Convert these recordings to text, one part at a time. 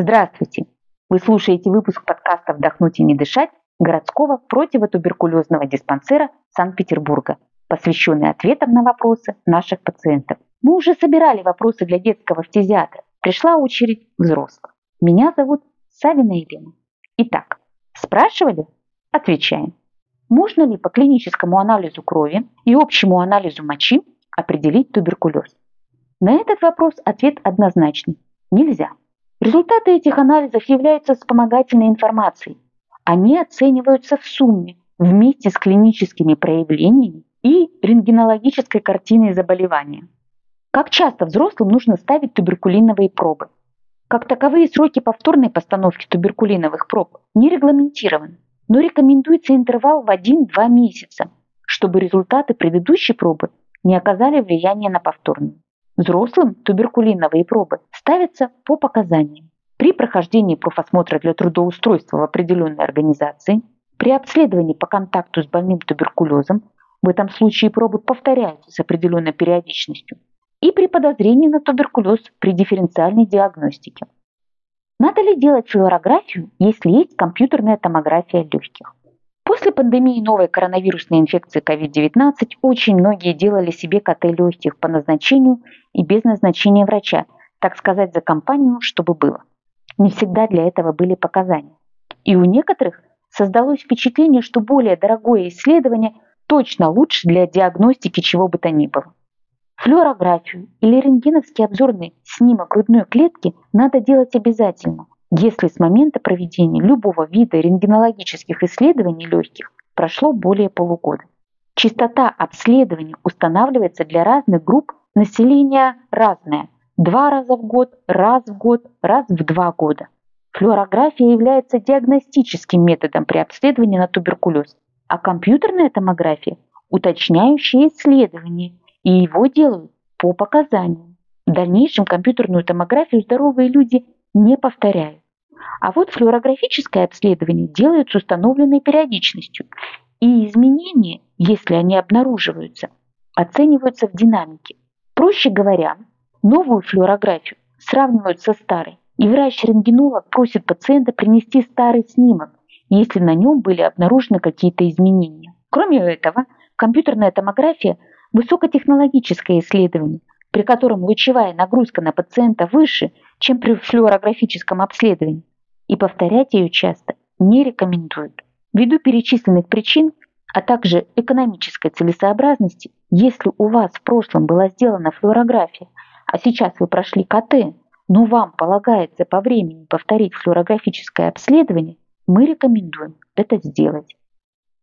Здравствуйте! Вы слушаете выпуск подкаста «Вдохнуть и не дышать» городского противотуберкулезного диспансера Санкт-Петербурга, посвященный ответам на вопросы наших пациентов. Мы уже собирали вопросы для детского фтизиатра. Пришла очередь взрослых. Меня зовут Савина Елена. Итак, спрашивали? Отвечаем. Можно ли по клиническому анализу крови и общему анализу мочи определить туберкулез? На этот вопрос ответ однозначный. Нельзя. Результаты этих анализов являются вспомогательной информацией. Они оцениваются в сумме вместе с клиническими проявлениями и рентгенологической картиной заболевания. Как часто взрослым нужно ставить туберкулиновые пробы? Как таковые сроки повторной постановки туберкулиновых проб не регламентированы, но рекомендуется интервал в 1-2 месяца, чтобы результаты предыдущей пробы не оказали влияния на повторную. Взрослым туберкулиновые пробы ставятся по показаниям. При прохождении профосмотра для трудоустройства в определенной организации, при обследовании по контакту с больным туберкулезом, в этом случае пробы повторяются с определенной периодичностью, и при подозрении на туберкулез при дифференциальной диагностике. Надо ли делать флюорографию, если есть компьютерная томография легких? После пандемии новой коронавирусной инфекции COVID-19 очень многие делали себе КТ легких по назначению и без назначения врача, так сказать, за компанию, чтобы было. Не всегда для этого были показания. И у некоторых создалось впечатление, что более дорогое исследование точно лучше для диагностики чего бы то ни было. Флюорографию или рентгеновский обзорный снимок грудной клетки надо делать обязательно, если с момента проведения любого вида рентгенологических исследований легких прошло более полугода. Частота обследований устанавливается для разных групп населения разная – два раза в год, раз в год, раз в два года. Флюорография является диагностическим методом при обследовании на туберкулез, а компьютерная томография – уточняющее исследование, и его делают по показаниям. В дальнейшем компьютерную томографию здоровые люди не повторяют. А вот флюорографическое обследование делают с установленной периодичностью, и изменения, если они обнаруживаются, оцениваются в динамике. Проще говоря, новую флюорографию сравнивают со старой, и врач-рентгенолог просит пациента принести старый снимок, если на нем были обнаружены какие-то изменения. Кроме этого, компьютерная томография – высокотехнологическое исследование, при котором лучевая нагрузка на пациента выше, чем при флюорографическом обследовании, и повторять ее часто не рекомендуют. Ввиду перечисленных причин, а также экономической целесообразности, если у вас в прошлом была сделана флюорография, а сейчас вы прошли КТ, но вам полагается по времени повторить флюорографическое обследование, мы рекомендуем это сделать.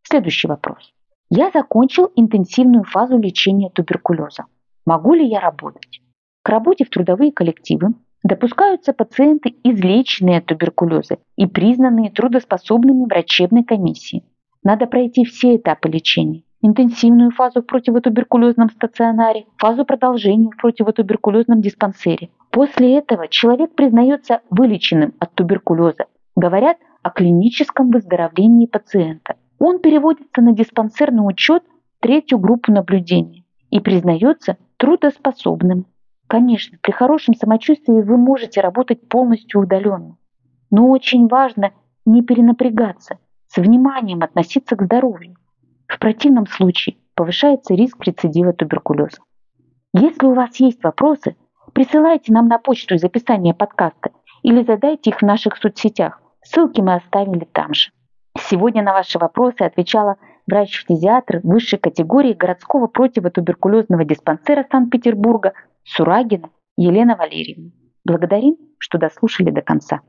Следующий вопрос. Я закончил интенсивную фазу лечения туберкулеза. Могу ли я работать? К работе в трудовые коллективы Допускаются пациенты, излеченные от туберкулеза и признанные трудоспособными врачебной комиссией. Надо пройти все этапы лечения. Интенсивную фазу в противотуберкулезном стационаре, фазу продолжения в противотуберкулезном диспансере. После этого человек признается вылеченным от туберкулеза. Говорят о клиническом выздоровлении пациента. Он переводится на диспансерный учет третью группу наблюдения и признается трудоспособным. Конечно, при хорошем самочувствии вы можете работать полностью удаленно. Но очень важно не перенапрягаться, с вниманием относиться к здоровью. В противном случае повышается риск рецидива туберкулеза. Если у вас есть вопросы, присылайте нам на почту из описания подкаста или задайте их в наших соцсетях. Ссылки мы оставили там же. Сегодня на ваши вопросы отвечала врач-фтизиатр высшей категории городского противотуберкулезного диспансера Санкт-Петербурга Сурагина Елена Валерьевна. Благодарим, что дослушали до конца.